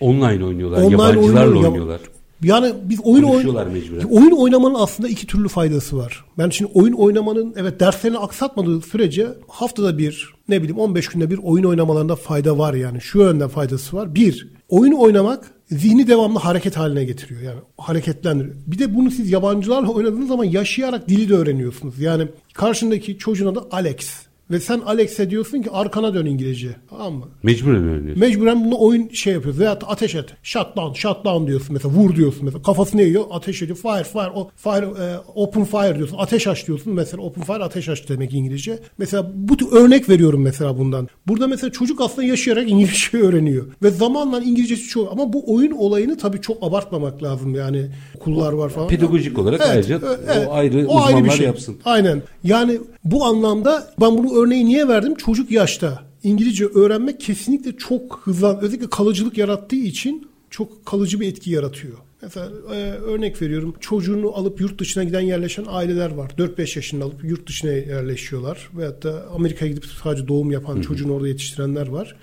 Online oynuyorlar, Online yabancılarla oynuyor, ya- oynuyorlar. Yani biz oyun oyn- mecburen. oyun oynamanın aslında iki türlü faydası var. Ben şimdi oyun oynamanın evet derslerini aksatmadığı sürece haftada bir ne bileyim 15 günde bir oyun oynamalarında fayda var yani. Şu yönden faydası var. Bir, oyun oynamak zihni devamlı hareket haline getiriyor. Yani hareketlendiriyor. Bir de bunu siz yabancılarla oynadığınız zaman yaşayarak dili de öğreniyorsunuz. Yani karşındaki çocuğun adı Alex. Ve sen Alex'e diyorsun ki arkana dön İngilizce. Tamam mı? Mecburen öğreniyorsun. Mecburen bunu oyun şey yapıyoruz. Veya ateş et. Shut down, shut down diyorsun mesela. Vur diyorsun mesela. Kafasını yiyor, ateş ediyor. Fire, fire, o, fire, e, open fire diyorsun. Ateş aç diyorsun. Mesela open fire ateş aç demek İngilizce. Mesela bu tür örnek veriyorum mesela bundan. Burada mesela çocuk aslında yaşayarak İngilizce öğreniyor. Ve zamanla İngilizcesi çok. Ama bu oyun olayını tabii çok abartmamak lazım. Yani okullar var falan. Pedagojik olarak ayrıca e, o ayrı o ayrı bir uzmanlar şey. yapsın. Aynen. Yani bu anlamda ben bunu örneği niye verdim? Çocuk yaşta İngilizce öğrenmek kesinlikle çok hızlan, özellikle kalıcılık yarattığı için çok kalıcı bir etki yaratıyor. Mesela e, örnek veriyorum çocuğunu alıp yurt dışına giden yerleşen aileler var. 4-5 yaşında alıp yurt dışına yerleşiyorlar. Veyahut da Amerika'ya gidip sadece doğum yapan çocuğunu orada yetiştirenler var.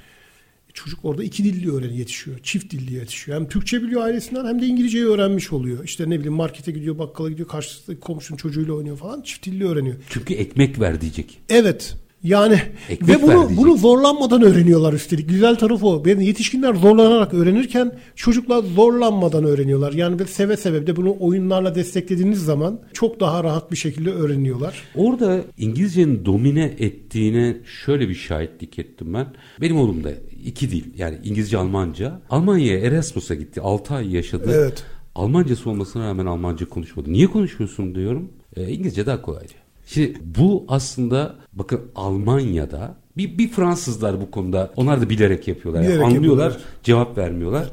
Çocuk orada iki dilli öğren yetişiyor. Çift dilli yetişiyor. Hem Türkçe biliyor ailesinden hem de İngilizceyi öğrenmiş oluyor. İşte ne bileyim markete gidiyor, bakkala gidiyor, karşısındaki komşunun çocuğuyla oynuyor falan. Çift dilli öğreniyor. Çünkü ekmek ver diyecek. Evet. Yani Ekmek ve bunu bunu zorlanmadan öğreniyorlar üstelik. Güzel tarafı o. Yani yetişkinler zorlanarak öğrenirken çocuklar zorlanmadan öğreniyorlar. Yani bir seve seve bir de bunu oyunlarla desteklediğiniz zaman çok daha rahat bir şekilde öğreniyorlar. Orada İngilizcenin domine ettiğine şöyle bir şahitlik ettim ben. Benim oğlum da iki dil yani İngilizce Almanca. Almanya'ya Erasmus'a gitti. 6 ay yaşadı. Evet. Almancası olmasına rağmen Almanca konuşmadı. Niye konuşmuyorsun diyorum. E, İngilizce daha kolay diyor. Şimdi bu aslında bakın Almanya'da bir, bir Fransızlar bu konuda onlar da bilerek yapıyorlar. Yani Bilerek anlıyorlar yapıyorlar. cevap vermiyorlar.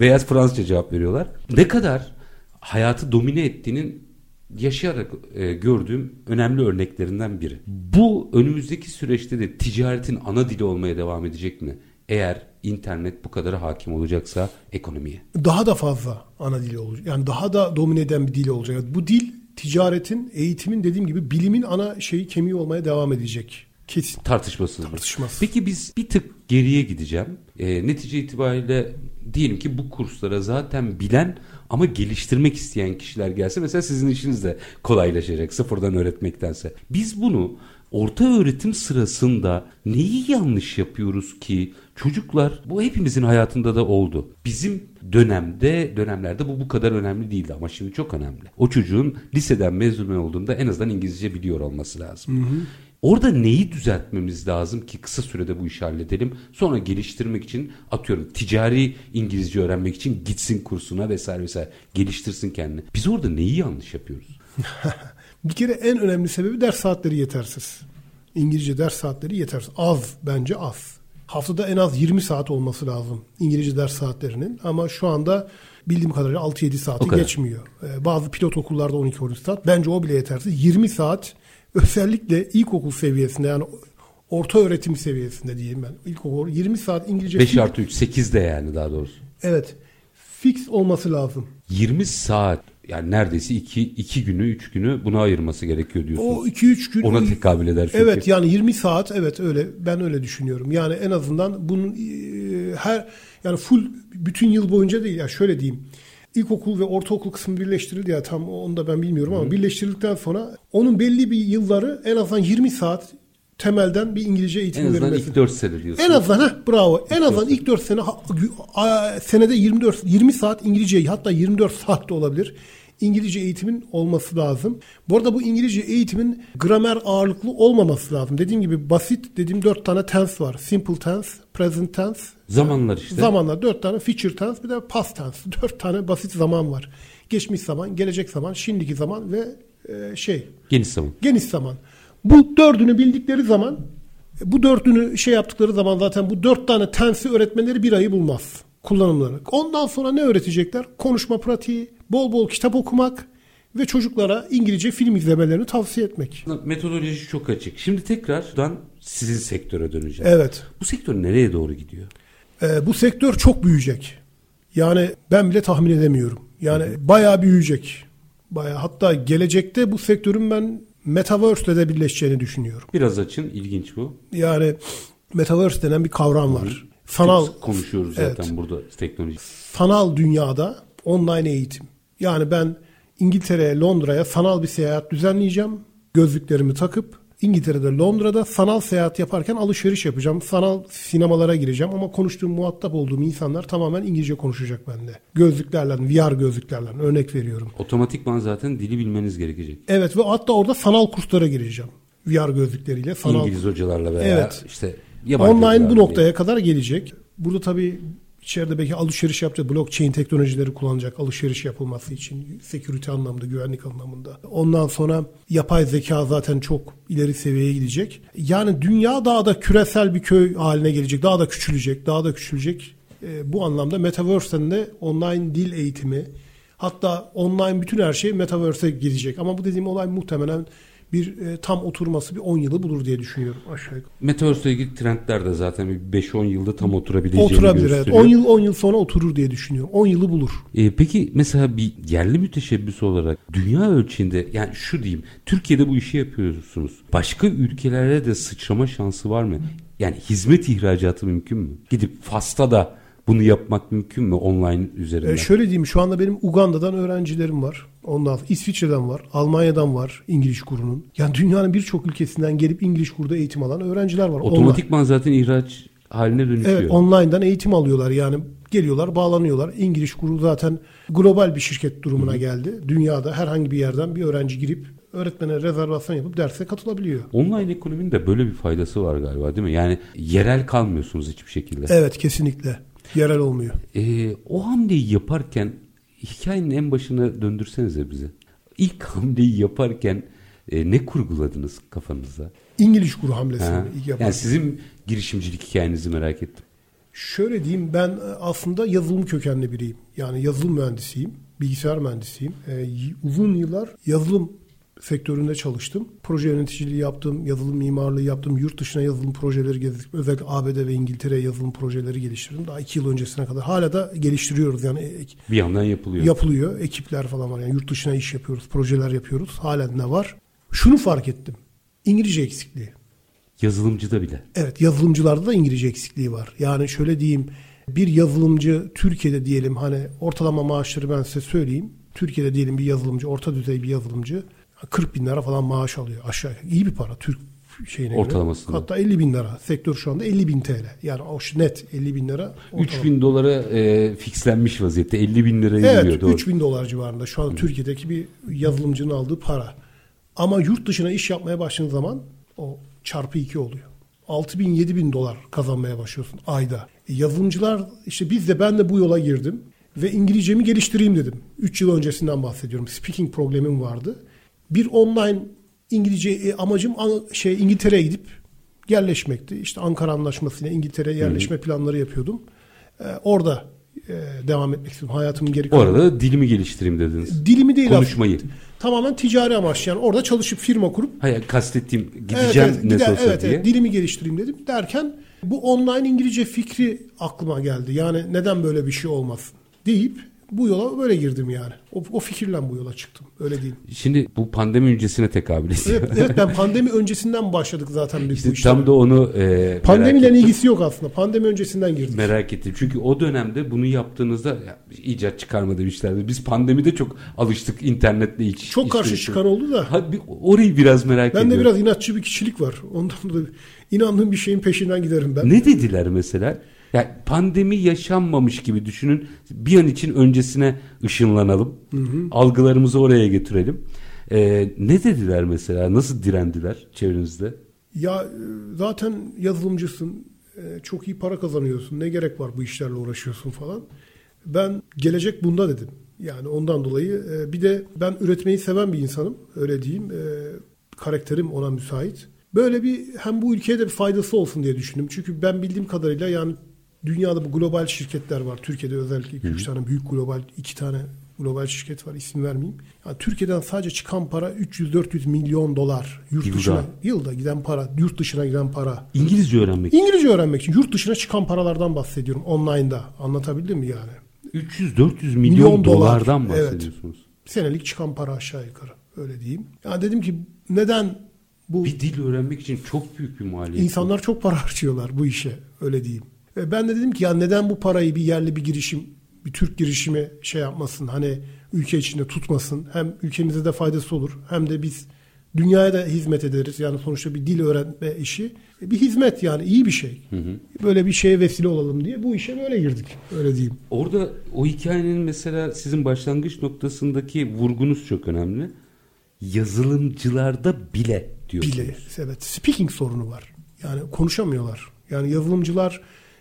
Beyaz Fransızca cevap veriyorlar. Ne kadar hayatı domine ettiğinin yaşayarak e, gördüğüm önemli örneklerinden biri. Bu önümüzdeki süreçte de ticaretin ana dili olmaya devam edecek mi? Eğer internet bu kadar hakim olacaksa ekonomiye. Daha da fazla ana dili olacak. Yani daha da domine eden bir dil olacak. Yani bu dil ticaretin, eğitimin dediğim gibi bilimin ana şeyi kemiği olmaya devam edecek. Kesin. Tartışmasız. Tartışmasız. Peki biz bir tık geriye gideceğim. E, netice itibariyle diyelim ki bu kurslara zaten bilen ama geliştirmek isteyen kişiler gelse mesela sizin işiniz de kolaylaşacak sıfırdan öğretmektense. Biz bunu orta öğretim sırasında neyi yanlış yapıyoruz ki çocuklar bu hepimizin hayatında da oldu. Bizim dönemde dönemlerde bu bu kadar önemli değildi ama şimdi çok önemli. O çocuğun liseden mezun olduğunda en azından İngilizce biliyor olması lazım. Orada neyi düzeltmemiz lazım ki kısa sürede bu işi halledelim. Sonra geliştirmek için atıyorum ticari İngilizce öğrenmek için gitsin kursuna vesaire vesaire geliştirsin kendini. Biz orada neyi yanlış yapıyoruz? Bir kere en önemli sebebi ders saatleri yetersiz. İngilizce ders saatleri yetersiz. Az bence az. Haftada en az 20 saat olması lazım İngilizce ders saatlerinin. Ama şu anda bildiğim kadarıyla 6-7 saati O kadar. geçmiyor. Ee, bazı pilot okullarda 12-13 saat. Bence o bile yetersiz. 20 saat özellikle ilkokul seviyesinde yani orta öğretim seviyesinde diyeyim ben. İlkokul 20 saat İngilizce 5 artı 3 8 de yani daha doğrusu. Evet. fix olması lazım. 20 saat yani neredeyse 2 2 günü 3 günü buna ayırması gerekiyor diyorsunuz. O 2-3 gün Ona tekabül eder çünkü. Evet yani 20 saat evet öyle ben öyle düşünüyorum. Yani en azından bunun e, her yani full bütün yıl boyunca değil ya şöyle diyeyim. İlkokul ve ortaokul kısmı birleştirildi ya tam onu da ben bilmiyorum ama birleştirildikten sonra onun belli bir yılları en azından 20 saat temelden bir İngilizce en eğitimi azından verilmesi. ilk 4 sene diyorsunuz. En azından heh, bravo. En azından ilk 4 sene ha- senede 24 20 saat İngilizce hatta 24 saat de olabilir. İngilizce eğitimin olması lazım. Bu arada bu İngilizce eğitimin gramer ağırlıklı olmaması lazım. Dediğim gibi basit dediğim 4 tane tense var. Simple tense, present tense, Zamanlar işte. zamanlar 4 tane future tense bir de past tense. 4 tane basit zaman var. Geçmiş zaman, gelecek zaman, şimdiki zaman ve e, şey Geniş zaman. geniş zaman. Bu dördünü bildikleri zaman bu dördünü şey yaptıkları zaman zaten bu dört tane tensi öğretmeleri bir ayı bulmaz kullanımları. Ondan sonra ne öğretecekler? Konuşma pratiği, bol bol kitap okumak ve çocuklara İngilizce film izlemelerini tavsiye etmek. Metodoloji çok açık. Şimdi tekrardan sizin sektöre döneceğim. Evet. Bu sektör nereye doğru gidiyor? Ee, bu sektör çok büyüyecek. Yani ben bile tahmin edemiyorum. Yani bayağı büyüyecek. Bayağı hatta gelecekte bu sektörün ben Metaverse'le de birleşeceğini düşünüyorum. Biraz açın. ilginç bu. Yani Metaverse denen bir kavram var. Sanal Çok konuşuyoruz Evet. zaten burada teknoloji. sanal dünyada online eğitim. Yani ben İngiltere'ye, Londra'ya sanal bir seyahat düzenleyeceğim. Gözlüklerimi takıp İngiltere'de, Londra'da sanal seyahat yaparken alışveriş yapacağım. Sanal sinemalara gireceğim ama konuştuğum, muhatap olduğum insanlar tamamen İngilizce konuşacak benimle. Gözlüklerle, VR gözlüklerle örnek veriyorum. Otomatikman zaten dili bilmeniz gerekecek. Evet ve hatta orada sanal kurslara gireceğim. VR gözlükleriyle. Sanal İngiliz hocalarla veya Evet. işte yabancı Online bu noktaya kadar gelecek. Burada tabii içeride belki alışveriş yapacak, blockchain teknolojileri kullanacak alışveriş yapılması için, security anlamında, güvenlik anlamında. Ondan sonra yapay zeka zaten çok ileri seviyeye gidecek. Yani dünya daha da küresel bir köy haline gelecek, daha da küçülecek, daha da küçülecek. Ee, bu anlamda Metaverse'den de online dil eğitimi, hatta online bütün her şey Metaverse'e gidecek. Ama bu dediğim olay muhtemelen bir e, tam oturması bir 10 yılı bulur diye düşünüyorum aşağı yukarı. Metaverse'le ilgili trendler de zaten bir 5-10 yılda tam oturabileceğini Oturabilir evet. gösteriyor. 10 yıl 10 yıl sonra oturur diye düşünüyorum. 10 yılı bulur. Ee, peki mesela bir yerli müteşebbis olarak dünya ölçeğinde yani şu diyeyim Türkiye'de bu işi yapıyorsunuz. Başka ülkelere de sıçrama şansı var mı? Yani hizmet ihracatı mümkün mü? Gidip Fas'ta da bunu yapmak mümkün mü online üzerinden? Ee, şöyle diyeyim şu anda benim Uganda'dan öğrencilerim var. Ondan İsviçre'den var, Almanya'dan var İngiliz kurunun. Yani dünyanın birçok ülkesinden gelip İngiliz kurda eğitim alan öğrenciler var. Online. Otomatikman zaten ihraç haline dönüşüyor. Evet, online'dan eğitim alıyorlar. Yani geliyorlar, bağlanıyorlar. İngiliz kuru zaten global bir şirket durumuna geldi. Dünyada herhangi bir yerden bir öğrenci girip öğretmene rezervasyon yapıp derse katılabiliyor. Online ekonominin de böyle bir faydası var galiba değil mi? Yani yerel kalmıyorsunuz hiçbir şekilde. Evet, kesinlikle. Yerel olmuyor. Ee, o hamleyi yaparken hikayenin en başına döndürsenize bize. İlk hamleyi yaparken e, ne kurguladınız kafanızda? İngiliz kuru hamlesini Ha. ilk yapan. Yani sizin girişimcilik hikayenizi merak ettim. Şöyle diyeyim ben e, aslında yazılım kökenli biriyim. Yani yazılım mühendisiyim, bilgisayar mühendisiyim. Y- uzun yıllar yazılım sektöründe çalıştım. Proje yöneticiliği yaptım, yazılım mimarlığı yaptım. Yurt dışına yazılım projeleri gezdik. Özellikle ABD ve İngiltere'ye yazılım projeleri geliştirdim. Daha iki yıl öncesine kadar. Hala da geliştiriyoruz yani ek- Bir yandan yapılıyor. yapılıyor. Ekipler falan var. Yani yurt dışına iş yapıyoruz, projeler yapıyoruz. Halen ne var? Şunu fark ettim. İngilizce eksikliği. Yazılımcıda bile. Evet yazılımcılarda da İngilizce eksikliği var. Yani şöyle diyeyim bir yazılımcı Türkiye'de diyelim hani ortalama maaşları ben size söyleyeyim. Türkiye'de diyelim bir yazılımcı orta düzey bir yazılımcı 40 bin lira falan maaş alıyor aşağı. İyi bir para Türk şeyine göre. Ortalamasında. Hatta 50 bin lira. Sektör şu anda 50 bin TL. Yani o net 50 bin lira. ortalama. 3000 dolara e, fixlenmiş vaziyette 50 bin liraya Evet geliyor. Doğru. 3000 dolar civarında şu an Türkiye'deki bir yazılımcının aldığı para. Ama yurt dışına iş yapmaya başladığın zaman o çarpı 2 oluyor. 6 bin 7 bin dolar kazanmaya başlıyorsun ayda. E, yazılımcılar işte biz de ben de bu yola girdim ve İngilizcemi geliştireyim dedim. 3 yıl öncesinden bahsediyorum. Speaking problemim vardı. Bir online İngilizce e, amacım an- şey İngiltere'ye gidip yerleşmekti. İşte Ankara Anlaşması'yla İngiltere'ye yerleşme planları yapıyordum. E, orada e, devam etmek istiyorum. Hayatımın geri kalanı. arada dilimi geliştireyim dediniz. Dilimi değil Konuşmayı. aslında. Tamamen ticari amaçlı. Yani orada çalışıp firma kurup Hayır kastettiğim evet, gideceğim evet, ne gider- olsa evet, diye. evet, dilimi geliştireyim dedim. Derken bu online İngilizce fikri aklıma geldi. Yani neden böyle bir şey olmasın deyip bu yola böyle girdim yani. O, o fikirle bu yola çıktım. Öyle diyeyim. Şimdi bu pandemi öncesine tekabül ediyor. Evet, evet ben pandemi öncesinden başladık zaten biz İşte bu işlere. tam da onu e, Pandemiyle ilgisi yok aslında. Pandemi öncesinden girdik. Merak ettim. Çünkü o dönemde bunu yaptığınızda ya, icat çıkarmadığı işlerdi. Biz pandemide çok alıştık internetle iç. Çok karşı işleri. çıkan oldu da. Ha, bir, orayı biraz merak Ben de ediyorum. biraz inatçı bir kişilik var. Ondan dolayı inandığım bir şeyin peşinden giderim ben. Ne dediler mesela? Yani pandemi yaşanmamış gibi düşünün. Bir an için öncesine ışınlanalım. Algılarımızı oraya getirelim. Ee, ne dediler mesela? Nasıl direndiler çevrenizde? Ya e, zaten yazılımcısın. e, Çok iyi para kazanıyorsun. Ne gerek var bu işlerle uğraşıyorsun falan. Ben gelecek bunda dedim. Yani ondan dolayı e, bir de ben üretmeyi seven bir insanım. Öyle diyeyim. Karakterim ona müsait. Böyle bir hem bu ülkeye de bir faydası olsun diye düşündüm. Çünkü ben bildiğim kadarıyla yani dünyada bu global şirketler var. Türkiye'de özellikle 2-3 tane büyük global, iki tane global şirket var. isim vermeyeyim. Yani Türkiye'den sadece çıkan para 300-400 milyon dolar. Yurt Yılda. dışına, yılda giden para, yurt dışına giden para. İngilizce öğrenmek. İngilizce öğrenmek için yurt dışına çıkan paralardan bahsediyorum online'da. Anlatabildim mi yani? 300-400 milyon, Milyon dolar. dolardan Evet. bahsediyorsunuz. Senelik çıkan para aşağı yukarı. Öyle diyeyim. Yani dedim ki neden bu Bir dil öğrenmek için çok büyük bir maliyet. İnsanlar çok para harcıyorlar bu işe öyle diyeyim. E ben de dedim ki ya neden bu parayı bir yerli bir girişim, bir Türk girişimi şey yapmasın hani ülke içinde tutmasın. Hem ülkemize de faydası olur hem de biz dünyaya da hizmet ederiz. Yani sonuçta bir dil öğrenme işi E, bir hizmet yani iyi bir şey. Böyle bir şeye vesile olalım diye bu işe böyle girdik öyle diyeyim. Orada o hikayenin mesela sizin başlangıç noktasındaki vurgunuz çok önemli. Yazılımcılarda bile diyorsunuz. Bile evet speaking sorunu var. Yani konuşamıyorlar. Yani yazılımcılar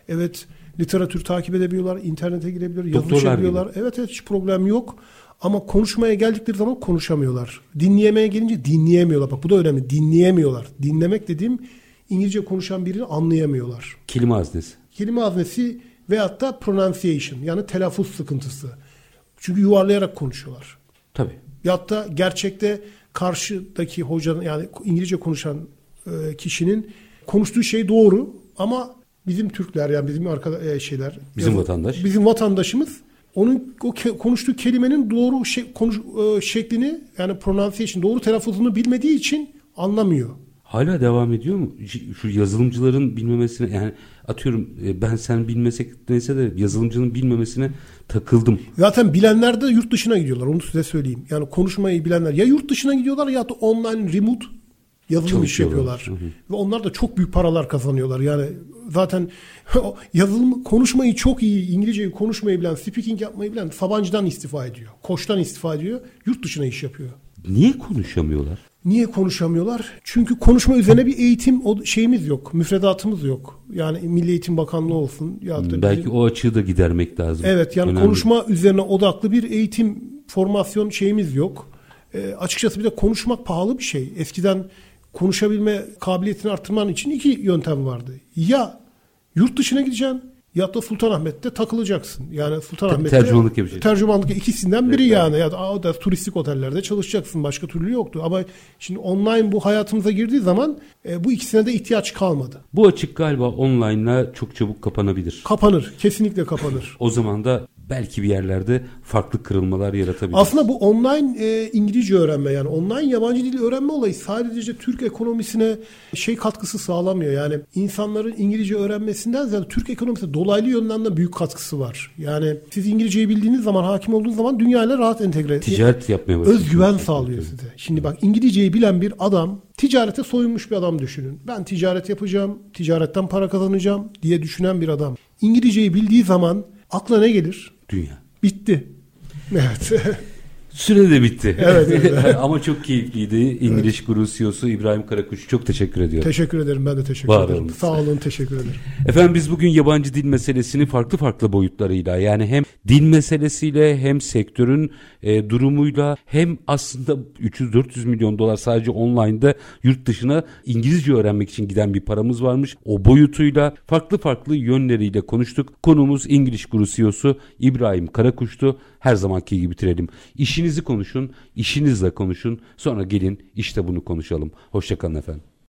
evet literatür takip edebiliyorlar, internete girebiliyor, yazışabiliyorlar. Evet evet hiç problem yok. Ama konuşmaya geldikleri zaman konuşamıyorlar. Dinleyemeye gelince dinleyemiyorlar. Bak bu da önemli. Dinleyemiyorlar. Dinlemek dediğim İngilizce konuşan birini anlayamıyorlar. Kelime haznesi. Kelime haznesi veyahut da pronunciation yani telaffuz sıkıntısı. Çünkü yuvarlayarak konuşuyorlar. Tabii. Ya da gerçekte karşıdaki hocanın yani İngilizce konuşan e, kişinin konuştuğu şey doğru ama bizim Türkler yani bizim arkada e, şeyler Bizim yazı- vatandaş. bizim vatandaşımız onun o ke- konuştuğu kelimenin doğru şey, konuş, e, şeklini yani pronunciation doğru telaffuzunu bilmediği için anlamıyor. Hala devam ediyor mu? Şu yazılımcıların bilmemesine yani atıyorum e, ben sen bilmesek neyse de yazılımcının bilmemesine takıldım. Zaten bilenler de yurt dışına gidiyorlar. Onu size söyleyeyim. Yani konuşmayı bilenler ya yurt dışına gidiyorlar ya da online remote yazılım iş Çalışıyorlar. yapıyorlar. Ve onlar da çok büyük paralar kazanıyorlar. Yani zaten yazılım konuşmayı çok iyi, İngilizceyi konuşmayı bilen, speaking yapmayı bilen Sabancı'dan istifa ediyor. Koç'tan istifa ediyor. Yurt dışına iş yapıyor. Niye konuşamıyorlar? Niye konuşamıyorlar? Çünkü konuşma üzerine bir eğitim o şeyimiz yok. Müfredatımız yok. Yani Milli Eğitim Bakanlığı olsun ya da bizim- Belki o açığı da gidermek lazım. Evet yani Önemli. konuşma üzerine odaklı bir eğitim formasyon şeyimiz yok. E, açıkçası bir de konuşmak pahalı bir şey. Eskiden konuşabilme kabiliyetini arttırman için iki yöntem vardı. Ya yurt dışına gideceksin ya da Sultanahmet'te takılacaksın. Yani Sultanahmet'te tercümanlık yapacaksın. Tercümanlık ikisinden biri yani. Ya da, o da turistik otellerde çalışacaksın. Başka türlü yoktu. Ama şimdi online bu hayatımıza girdiği zaman e, bu ikisine de ihtiyaç kalmadı. Bu açık galiba online'la çok çabuk kapanabilir. Kapanır. Kesinlikle kapanır. O zaman da belki bir yerlerde farklı kırılmalar yaratabilir. Aslında bu online e, İngilizce öğrenme yani online yabancı dil öğrenme olayı sadece Türk ekonomisine şey katkısı sağlamıyor. Yani insanların İngilizce öğrenmesinden ziyade Türk ekonomisine dolaylı yönden de büyük katkısı var. Yani siz İngilizceyi bildiğiniz zaman, hakim olduğunuz zaman dünyayla rahat entegre. Ticaret yapmaya başlıyorsunuz. Özgüven sağlıyor size. Şimdi bak İngilizceyi bilen bir adam ticarete soyunmuş bir adam düşünün. Ben ticaret yapacağım, ticaretten para kazanacağım diye düşünen bir adam. İngilizceyi bildiği zaman akla ne gelir? Dünya. Bitti. Evet. Süre de bitti. Evet, evet. Ama çok keyifliydi. İngiliz Guru CEO'su İbrahim Karakuş. Çok teşekkür ediyorum. teşekkür ederim. Ben de teşekkür Var ederim. olun. Sağ olun. Teşekkür ederim. Efendim biz bugün yabancı dil meselesini farklı farklı boyutlarıyla yani hem dil meselesiyle hem sektörün e, durumuyla hem aslında 300-400 milyon dolar sadece online'da yurt dışına İngilizce öğrenmek için giden bir paramız varmış. O boyutuyla farklı farklı yönleriyle konuştuk. Konumuz İngiliz Guru CEO'su İbrahim Karakuş'tu. Her zamanki gibi bitirelim. İşinizi konuşun, işinizle konuşun. Sonra gelin işte bunu konuşalım. Hoşçakalın efendim.